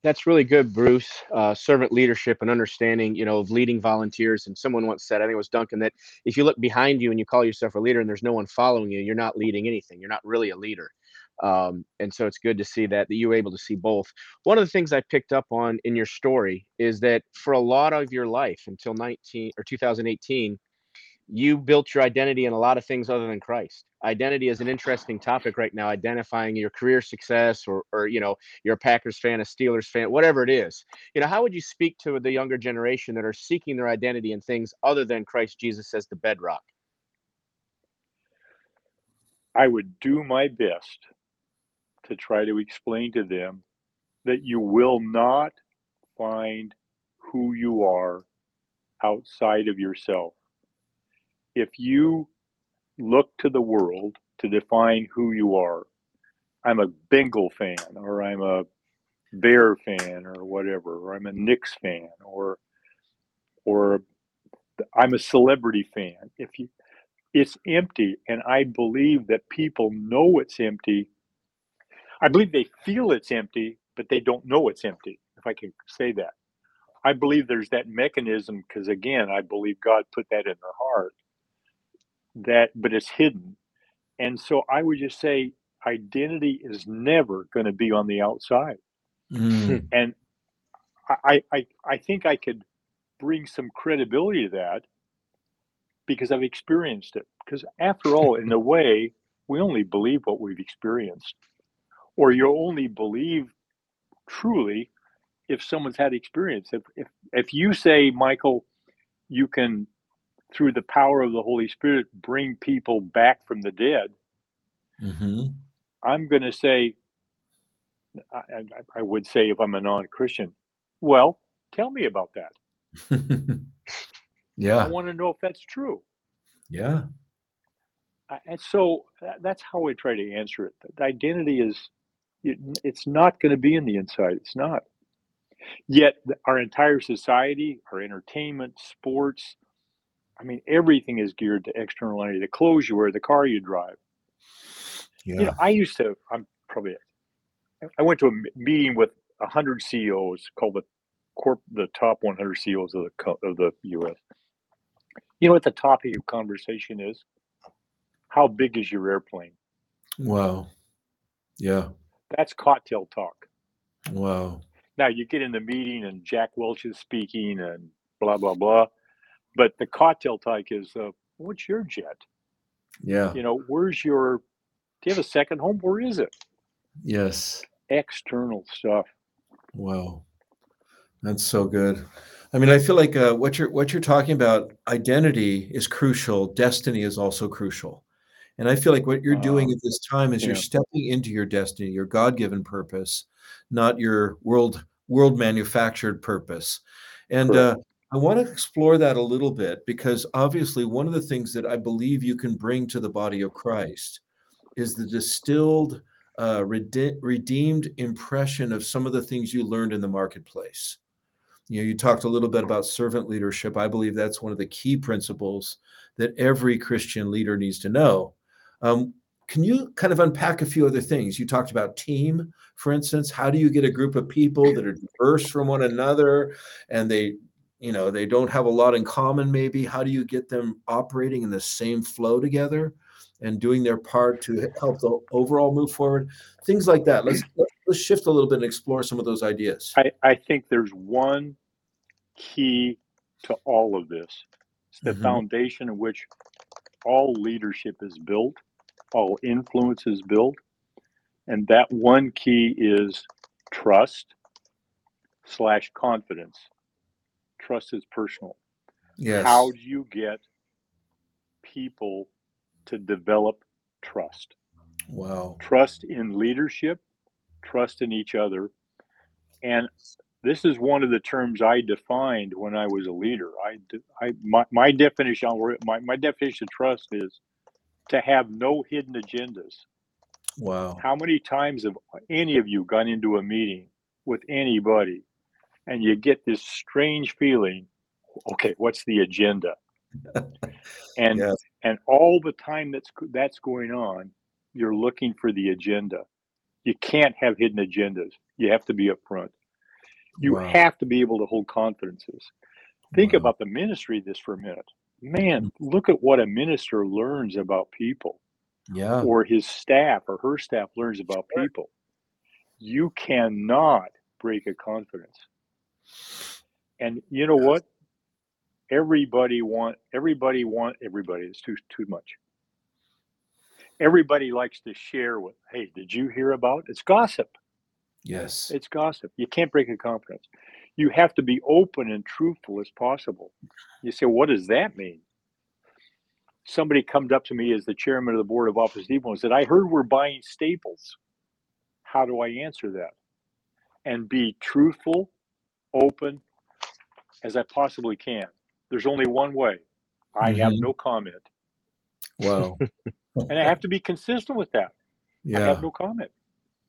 That's really good, Bruce. Uh, servant leadership and understanding, you know, of leading volunteers. And someone once said, I think it was Duncan, that if you look behind you and you call yourself a leader and there's no one following you, you're not leading anything. You're not really a leader. Um, and so it's good to see that that you were able to see both. One of the things I picked up on in your story is that for a lot of your life until 19 or 2018, you built your identity in a lot of things other than Christ. Identity is an interesting topic right now, identifying your career success or, or you know, you're a Packers fan, a Steelers fan, whatever it is. You know, how would you speak to the younger generation that are seeking their identity in things other than Christ Jesus as the bedrock? I would do my best to try to explain to them that you will not find who you are outside of yourself. If you look to the world to define who you are, I'm a Bengal fan, or I'm a Bear fan, or whatever, or I'm a Knicks fan, or or I'm a celebrity fan. If you it's empty and i believe that people know it's empty I believe they feel it's empty, but they don't know it's empty, if I can say that. I believe there's that mechanism because, again, I believe God put that in their heart, that, but it's hidden. And so I would just say identity is never going to be on the outside. Mm. And I, I, I think I could bring some credibility to that because I've experienced it. Because after all, in a way, we only believe what we've experienced, or you only believe truly if someone's had experience. If if if you say, Michael, you can through the power of the Holy Spirit bring people back from the dead, hmm I'm going to say, I, I, would say if I'm a non-Christian, well, tell me about that. *laughs* Yeah. I want to know if that's true. Yeah. And so that, that's how I try to answer it. The identity is, it, it's not going to be in the inside. It's not. Yet our entire society, our entertainment, sports, I mean, everything is geared to external identity. The clothes you wear, the car you drive. Yeah. You know, I used to. I'm probably. I went to a meeting with hundred CEOs called the corp, the top 100 CEOs of the of the U.S. You know what the topic of conversation is? How big is your airplane? wow. Yeah. That's cocktail talk. Wow. Now you get in the meeting and Jack Welch is speaking and blah blah blah, but the cocktail talk is, uh, what's your jet? Yeah. You know, where's your? Do you have a second home? Where is it? Yes. External stuff. Wow. That's so good. I mean, I feel like uh, what you're what you're talking about, identity is crucial. Destiny is also crucial. And I feel like what you're doing Ah, at this time is you're stepping into your destiny, your God-given purpose, not your world world manufactured purpose. And uh, I want to explore that a little bit because obviously one of the things that I believe you can bring to the body of Christ is the distilled, uh, rede- redeemed impression of some of the things you learned in the marketplace. You know, you talked a little bit about servant leadership. I believe that's one of the key principles that every Christian leader needs to know. Um, can you kind of unpack a few other things? You talked about team, for instance. How do you get a group of people that are diverse from one another and they, you know, they don't have a lot in common, maybe? How do you get them operating in the same flow together and doing their part to help the overall move forward? Things like that. Let's let's shift a little bit and explore some of those ideas. I, I think there's one key to all of this. It's the Mhm. foundation in which all leadership is built, all influence is built. And that one key is trust slash confidence. Trust is personal. Yes. How do you get people to develop trust? Wow. trust in leadership, trust in each other. And this is one of the terms I defined when I was a leader. I, I my, my definition my, my definition of trust is to have no hidden agendas. Wow. How many times have any of you gone into a meeting with anybody and you get this strange feeling, okay, what's the agenda? *laughs* And Yes. and all the time that's that's going on, you're looking for the agenda. You can't have hidden agendas. You have to be upfront. You Wow. have to be able to hold confidences. Think Wow. about the ministry this for a minute. Man, look at what a minister learns about people, Yeah. or his staff or her staff learns about people. You cannot break a confidence. And you know what? Everybody want everybody want everybody. It's too too much. Everybody likes to share with, hey, did you hear about? It's gossip. Yes. It's gossip. You can't break a confidence. You have to be open and truthful as possible. You say, what does that mean? Somebody comes up to me as the chairman of the board of Office Depot and said, I heard we're buying staples. How do I answer that? And be truthful, open as I possibly can. There's only one way. I have Mhm. no comment. Wow. *laughs* And I have to be consistent with that. Yeah. I Yeah. have no comment.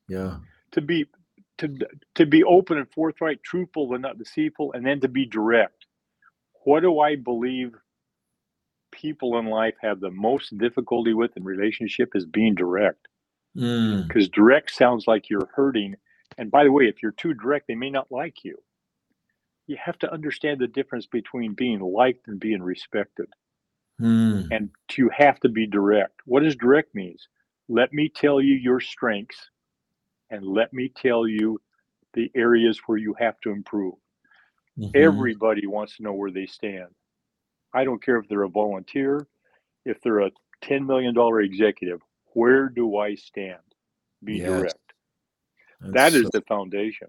Yeah. to be to to be open and forthright, truthful and not deceitful, and then to be direct. What do I believe people in life have the most difficulty with in relationship is being direct. Mm. because direct sounds like you're hurting. And by the way, if you're too direct, they may not like you. You have to understand the difference between being liked and being respected. Mm. And you have to be direct. What does direct means? Let me tell you your strengths and let me tell you the areas where you have to improve. Mhm. Everybody wants to know where they stand. I don't care if they're a volunteer, if they're a $10 million executive, where do I stand? Be Yes. direct. That's That is so- the foundation.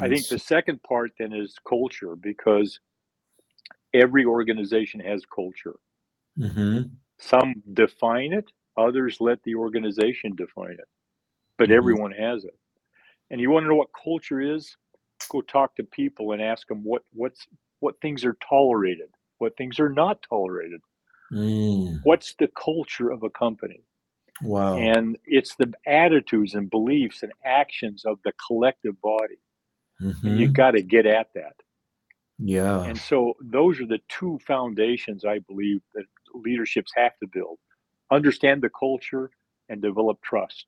I think the second part then is culture because every organization has culture. Mhm. Some define it, others let the organization define it, but Mhm. everyone has it. And you want to know what culture is? Go talk to people and ask them what what's what things are tolerated, what things are not tolerated. Mm. What's the culture of a company? Wow. And it's the attitudes and beliefs and actions of the collective body. And you got to get at that. Yeah. And so those are the two foundations I believe that leaderships have to build. Understand the culture and develop trust.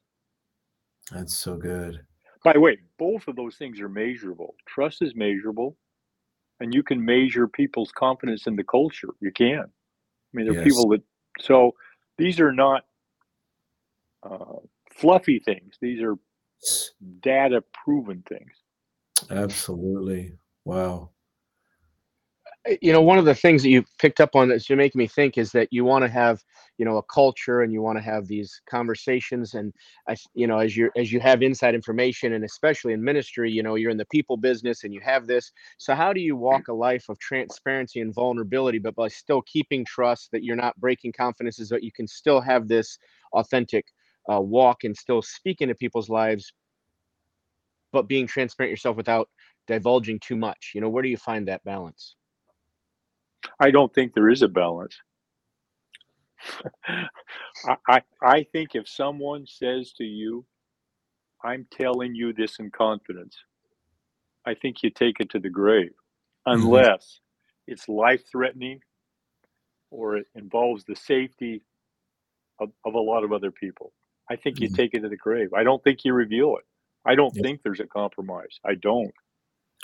That's so good. By the way, both of those things are measurable. Trust is measurable, and you can measure people's confidence in the culture. You can. I mean, there are Yes. people that, so these are not uh, fluffy things, these are data proven things. Absolutely. Wow. you know one of the things that you picked up on that's making me think is that you want to have you know a culture and you want to have these conversations and i you know as you as you have inside information and especially in ministry you know you're in the people business and you have this so how do you walk a life of transparency and vulnerability but by still keeping trust that you're not breaking confidences that you can still have this authentic uh, walk and still speak into people's lives but being transparent yourself without divulging too much you know where do you find that balance I don't think there is a balance. I, I, I think if someone says to you, I'm telling you this in confidence, I think you take it to the grave, unless it's life threatening or it involves the safety of, of a lot of other people. I think you Mhm. take it to the grave. I don't think you reveal it. I don't Yep. think there's a compromise. I don't.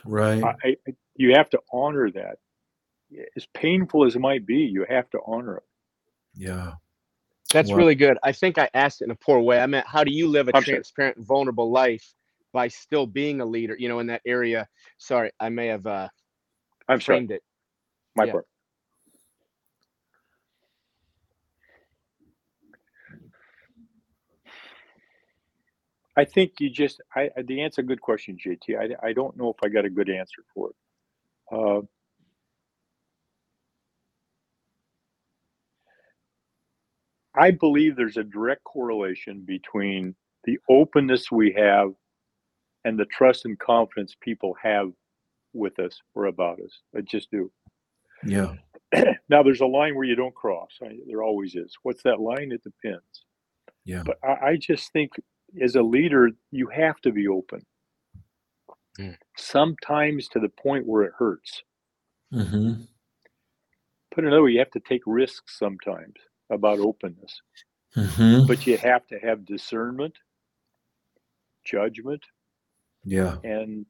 Right. I, I, you have to honor that. As painful as it might be, you have to honor it. yeah. That's Wow. really good. I think I asked it in a poor way. I meant, how do you live a I'm sorry. transparent, vulnerable life by still being a leader? You know, in that area. Sorry, I may have uh, I'm sorry, framed it. my yeah. part. I think you just, I, the answer, good question, JT. I, I don't know if I got a good answer for it. Uh, I believe there's a direct correlation between the openness we have and the trust and confidence people have with us or about us. I just do. Yeah. *clears throat* now, there's a line where you don't cross. I, there always is. What's that line? It depends. Yeah. But I, I just think as a leader, you have to be open. Mm. Sometimes to the point where it hurts. Mm-hmm. Put it another way, you have to take risks sometimes about openness, Mm-hmm. but you have to have discernment, judgment, Yeah. and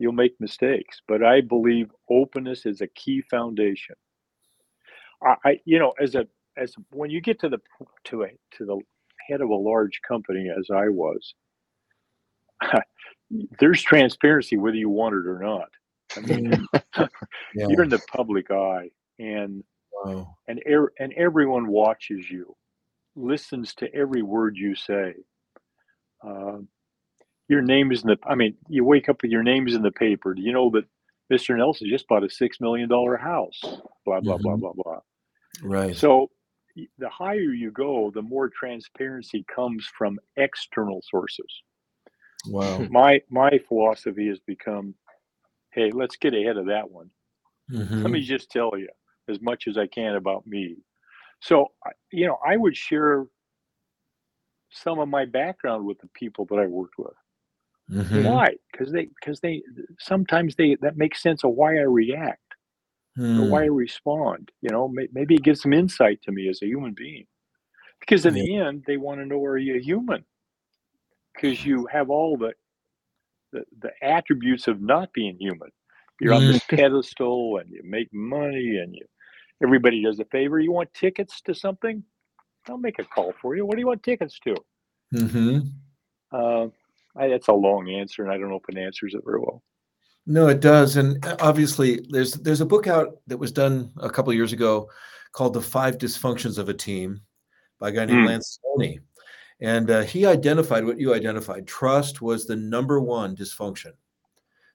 you'll make mistakes. But I believe openness is a key foundation. I, I you know, as a as when you get to the to a to the head of a large company as I was, *laughs* there's transparency whether you want it or not. I mean, *laughs* Yeah. you're in the public eye, and Wow. and er, and everyone watches you, listens to every word you say. Um, your name is in the. I mean, you wake up with your name is in the paper. Do you know that Mr. Nelson just bought a six million dollar house? Blah blah blah Mhm. blah blah. Right. So the higher you go, the more transparency comes from external sources. wow. My my philosophy has become, hey, let's get ahead of that one. Mm-hmm. Let me just tell you as much as I can about me. So, you know, I would share some of my background with the people that I worked with. Mm-hmm. Why? Because they, because they, sometimes they that makes sense of why I react or why I respond. You know, may, maybe it gives some insight to me as a human being. Because in the end, they want to know are you a human? because you have all the, the the attributes of not being human. You're on this *laughs* pedestal and you make money and you everybody does a favor. You want tickets to something? I'll make a call for you. What do you want tickets to? Mm-hmm. Uh, I, that's a long answer, and I don't know if it answers it very well. No, it does, and uh, obviously, there's there's a book out that was done a couple years ago called "The Five Dysfunctions of a Team" by a guy named Hmm. Lencioni, and uh, he identified what you identified. Trust was the number one dysfunction.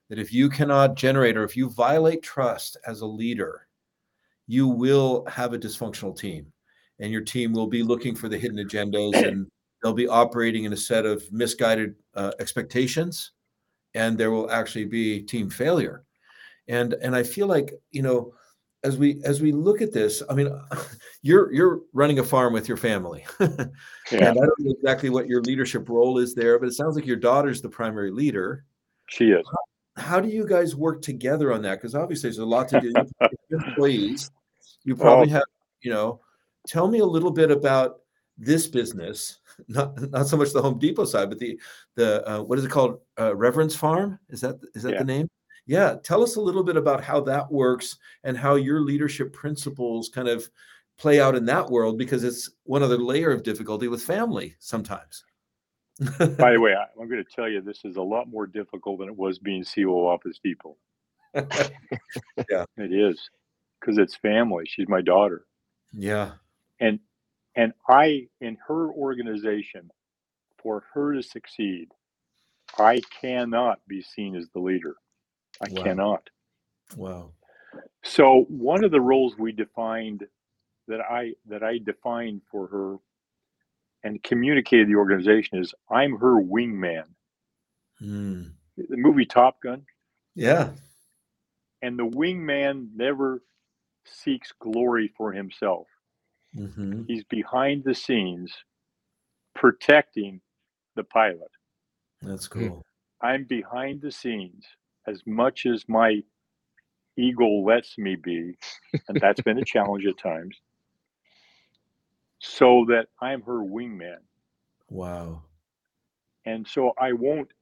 That if you cannot generate or if you violate trust as a leader, you will have a dysfunctional team, and your team will be looking for the hidden agendas, *clears throat* and they'll be operating in a set of misguided uh, expectations and there will actually be team failure. And and i feel like you know as we as we look at this i mean *laughs* you're you're running a farm with your family. *laughs* And Yeah, i don't know exactly what your leadership role is there but it sounds like your daughter's the primary leader. She is. how do you guys work together on that? Because obviously there's a lot to do *laughs* employees. You probably Well- have you know tell me a little bit about this business not not so much the home depot side but the the uh, what is it called? Uh, reverence farm? Is that is that Yeah. the name? Yeah tell us a little bit about how that works and how your leadership principles kind of play out in that world because it's one other layer of difficulty with family sometimes. *laughs* By the way, I, I'm going to tell you this is a lot more difficult than it was being COO Office Depot. *laughs* Yeah, it is because it's family. She's my daughter, yeah. And and I in her organization, for her to succeed, I cannot be seen as the leader. I Wow. cannot. wow So one of the roles we defined that I that I defined for her and communicated to the organization is I'm her wingman. Hmm. The movie Top Gun yeah and the wingman never seeks glory for himself. Hmm He's behind the scenes protecting the pilot. that's cool I'm behind the scenes as much as my ego lets me be, and that's been a *laughs* challenge at times, so that I'm her wingman. wow And so I won't.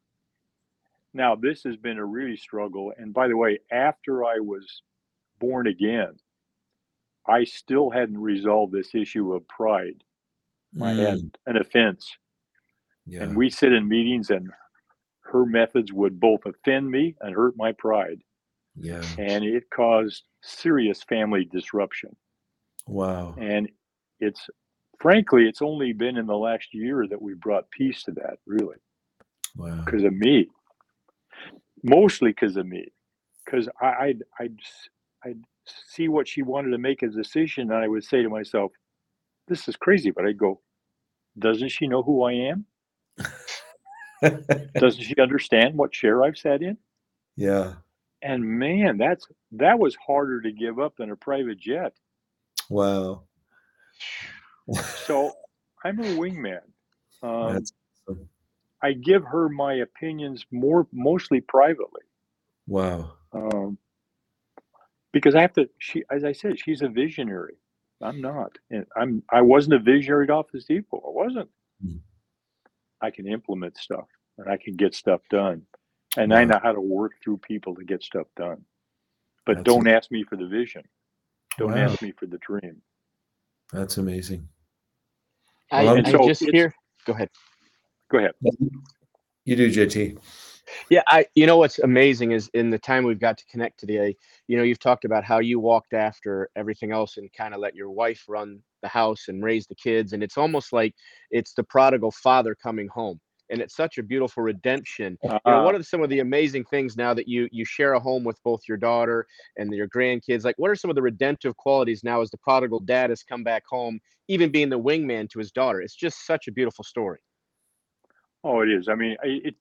Now, this has been a really struggle. And by the way, after I was born again, I still hadn't resolved this issue of pride. I Mm, had an offense. yeah And we sit in meetings, and her methods would both offend me and hurt my pride. yeah And it caused serious family disruption. wow And it's frankly, it's only been in the last year that we brought peace to that, really, wow because of me. Mostly because of me. Because I'd, I'd, I'd see what she wanted to make a decision, and I would say to myself, this is crazy. But I'd go, doesn't she know who I am? *laughs* Doesn't she understand what chair I've sat in? yeah And man, that's that was harder to give up than a private jet. wow So *laughs* I'm a wingman. Um, That's awesome. I give her my opinions more, mostly privately, wow um, because I have to. She, as I said, she's a visionary. I'm not. And I'm. I wasn't a visionary at Office Depot. I wasn't. Mm. I can implement stuff and I can get stuff done, and I know how to work through people to get stuff done. But That's don't ask me for the vision. Don't Wow. ask me for the dream. that's amazing I, Well, I I'm- just it's- hear. Go ahead. Go ahead. you do jt Yeah, I. You know what's amazing is in the time we've got to connect today. You know, you've talked about how you walked after everything else and kind of let your wife run the house and raise the kids, and it's almost like it's the prodigal father coming home, and it's such a beautiful redemption. You know, what Uh, are some of the amazing things now that you you share a home with both your daughter and your grandkids? Like, what are some of the redemptive qualities now as the prodigal dad has come back home, even being the wingman to his daughter? It's just such a beautiful story. Oh, it is. I mean, it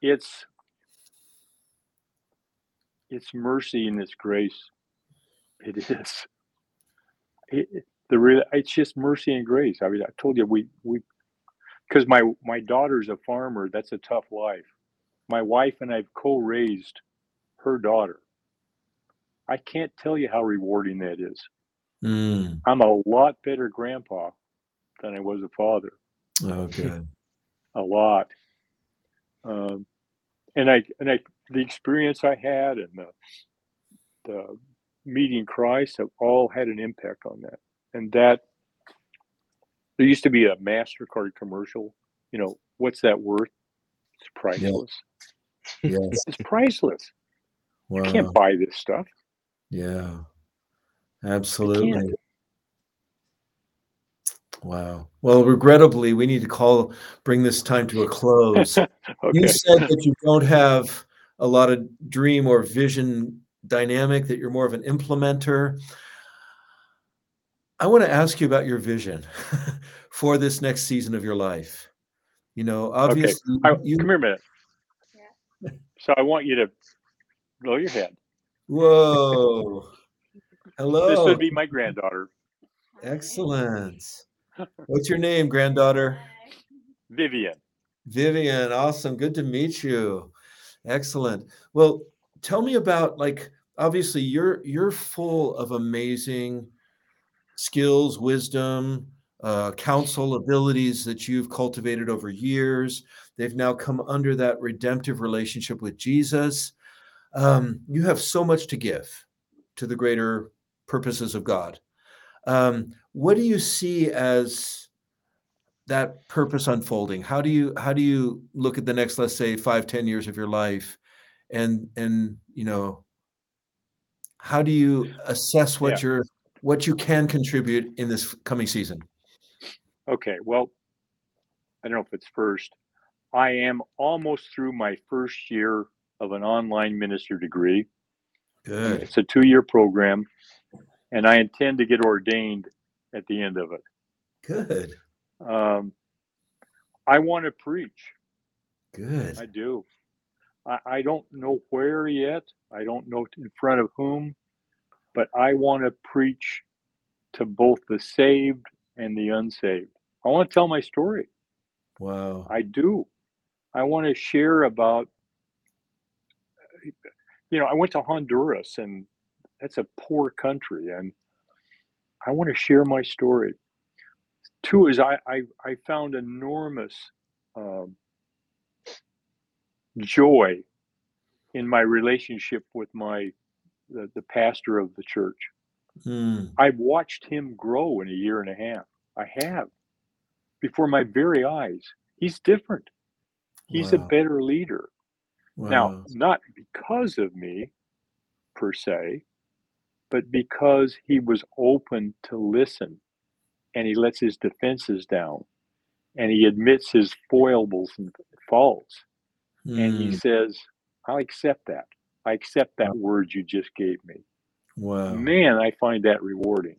it's it's mercy and it's grace. It is. *laughs* It, the real. It's just mercy and grace. I mean, I told you we we because my my daughter's a farmer. That's a tough life. My wife and I've co-raised her daughter. I can't tell you how rewarding that is. Mm. I'm a lot better grandpa than I was a father. oh good *laughs* a lot. Um, and I and I the experience I had and the the meeting Christ have all had an impact on that. And that there used to be a MasterCard commercial, you know, what's that worth? It's priceless. Yes. *laughs* It's priceless. Wow. You can't buy this stuff. Yeah. Absolutely. Can't. Wow. Well, regrettably, we need to call bring this time to a close. *laughs* You said that you don't have a lot of dream or vision dynamic, that you're more of an implementer. I want to ask you about your vision *laughs* for this next season of your life. You know, obviously, I, you, come here a minute. So I want you to blow your head. whoa, *laughs* Hello. This would be my granddaughter, excellent. What's your name, granddaughter? Vivian. Vivian, awesome. Good to meet you. Excellent. Well, tell me about like obviously you're you're full of amazing skills, wisdom, uh, counsel, abilities that you've cultivated over years. They've now come under that redemptive relationship with Jesus. Um, you have so much to give to the greater purposes of God. Um, what do you see as that purpose unfolding how do you how do you look at the next let's say five ten years of your life and and you know how do you assess what Yeah. you're what you can contribute in this coming season Okay, well, I don't know if it's first. I am almost through my first year of an online minister degree. good It's a two year program, and I intend to get ordained at the end of it. good Um, I want to preach. good I do. I, I don't know where yet. I don't know in front of whom, but I want to preach to both the saved and the unsaved. I want to tell my story. wow I do. I want to share about, you know, I went to Honduras and that's a poor country and I want to share my story. Two is I, I, I found enormous um, joy in my relationship with my, the, the pastor of the church. Mm, I've watched him grow in a year and a half. I have before my very eyes. He's different. He's a better leader. Now, not because of me per se, but because he was open to listen and he lets his defenses down and he admits his foibles and faults and he Mm, says, I'll accept that. I accept that word you just gave me. wow Man, I find that rewarding.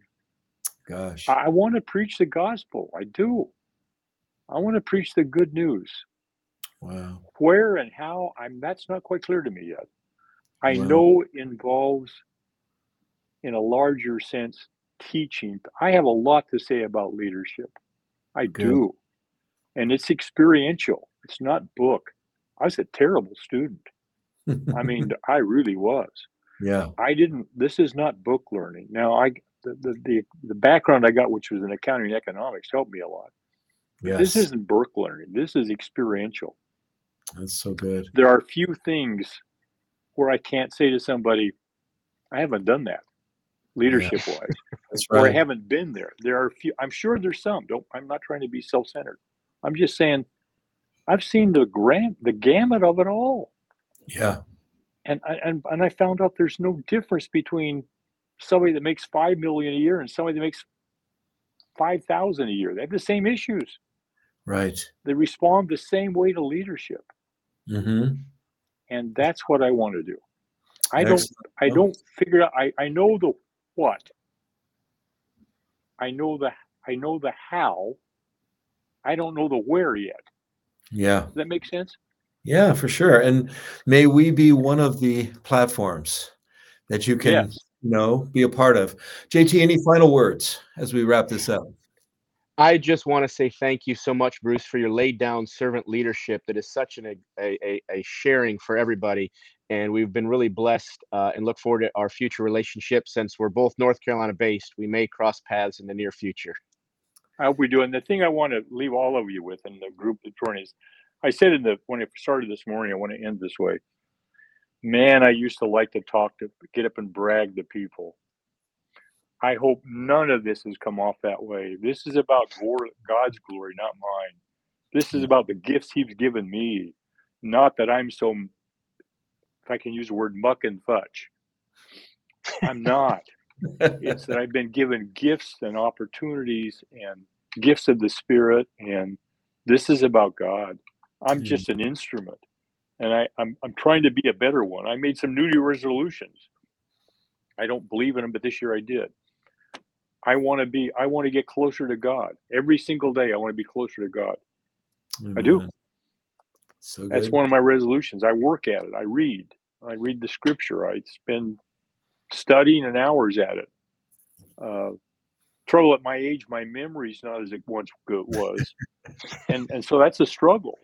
gosh I want to preach the gospel. I do. I want to preach the good news. wow Where and how, I'm that's not quite clear to me yet. I Wow. know involves in a larger sense teaching. I have a lot to say about leadership. I Good. do. And it's experiential. It's not book. I was a terrible student. I mean, *laughs* I really was. yeah I didn't. This is not book learning. Now, I the the the, the background I got, which was in accounting and economics, helped me a lot. yes This isn't book learning. This is experiential. that's so good There are few things where I can't say to somebody, "I haven't done that," leadership wise, *laughs* that's or I right haven't been there. There are few. I'm sure there's some. Don't. I'm not trying to be self-centered. I'm just saying, I've seen the grand, the gamut of it all. yeah and I and, and I found out there's no difference between somebody that makes five million a year and somebody that makes five thousand a year. They have the same issues. right They respond the same way to leadership, mm-hmm. and that's what I want to do. I don't. I don't figure out. I I know the what. I know the I know the how. I don't know the where yet. yeah Does that make sense? Yeah, for sure. And may we be one of the platforms that you can, Yes. you know, be a part of. JT, any final words as we wrap this up? I just want to say thank you so much, Bruce, for your laid down servant leadership that is such an, a, a, a sharing for everybody. And we've been really blessed uh, and look forward to our future relationship since we're both North Carolina based. We may cross paths in the near future. I hope we do. And the thing I want to leave all of you with in the group that joined is I said in the when I started this morning, I want to end this way. Man, I used to like to talk to get up and brag to people. I hope none of this has come off that way. This is about God's glory, not mine. This is about the gifts He's given me, not that I'm so, I can use the word muck and fudge. I'm not. it's that I've been given gifts and opportunities and gifts of the Spirit, and this is about God. I'm mm. just an instrument, and I, I'm I'm trying to be a better one. I made some New Year resolutions. I don't believe in them, but this year I did. I want to be. I want to get closer to God every single day. I want to be closer to God. Amen. I do. So that's one of my resolutions. I work at it. I read. I read the Scripture. I spend studying and hours at it. Uh, trouble at my age, my memory's not as it once was, *laughs* and and so that's a struggle.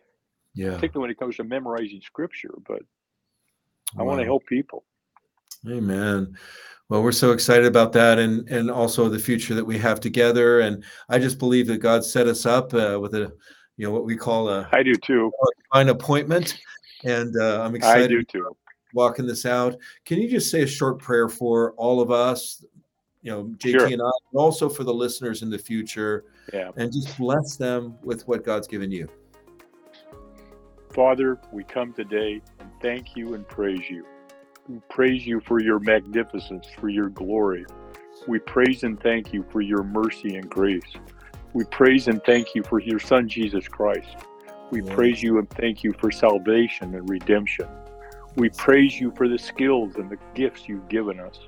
Yeah, particularly when it comes to memorizing scripture. But I wow. want to help people. Amen. Well, we're so excited about that, and and also the future that we have together. And I just believe that God set us up uh, with a, you know, what we call a. I do too. An appointment, and uh, I'm excited. I do too walking this out. Can you just say a short prayer for all of us, you know, JT sure. and I, and also for the listeners in the future, yeah. and just bless them with what God's given you? Father, we come today and thank you and praise you. We praise you for your magnificence, for your glory. We praise and thank you for your mercy and grace. We praise and thank you for your Son, Jesus Christ. We yeah. praise you and thank you for salvation and redemption. We praise you for the skills and the gifts you've given us.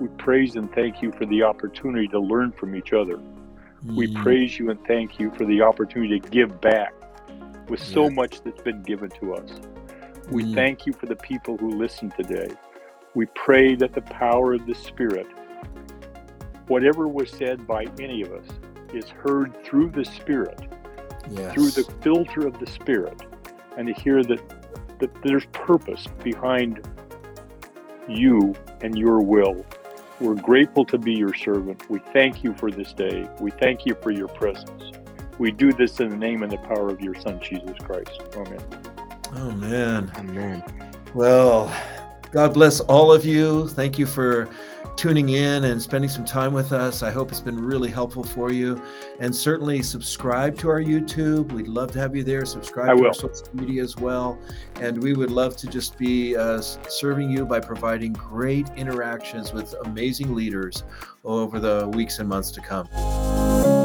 We praise and thank you for the opportunity to learn from each other. Mm. We praise you and thank you for the opportunity to give back with so much that's been given to us. We mm. thank you for the people who listen today. We pray that the power of the Spirit, whatever was said by any of us, is heard through the Spirit, yes. through the filter of the Spirit, and to hear that that there's purpose behind you and your will. We're grateful to be your servant. We thank you for this day. We thank you for your presence. We do this in the name and the power of your Son, Jesus Christ. Amen. Amen. Amen. Well, God bless all of you. Thank you for tuning in and spending some time with us. I hope it's been really helpful for you. And certainly subscribe to our YouTube. We'd love to have you there. Subscribe I to will. our social media as well. And we would love to just be uh, serving you by providing great interactions with amazing leaders over the weeks and months to come.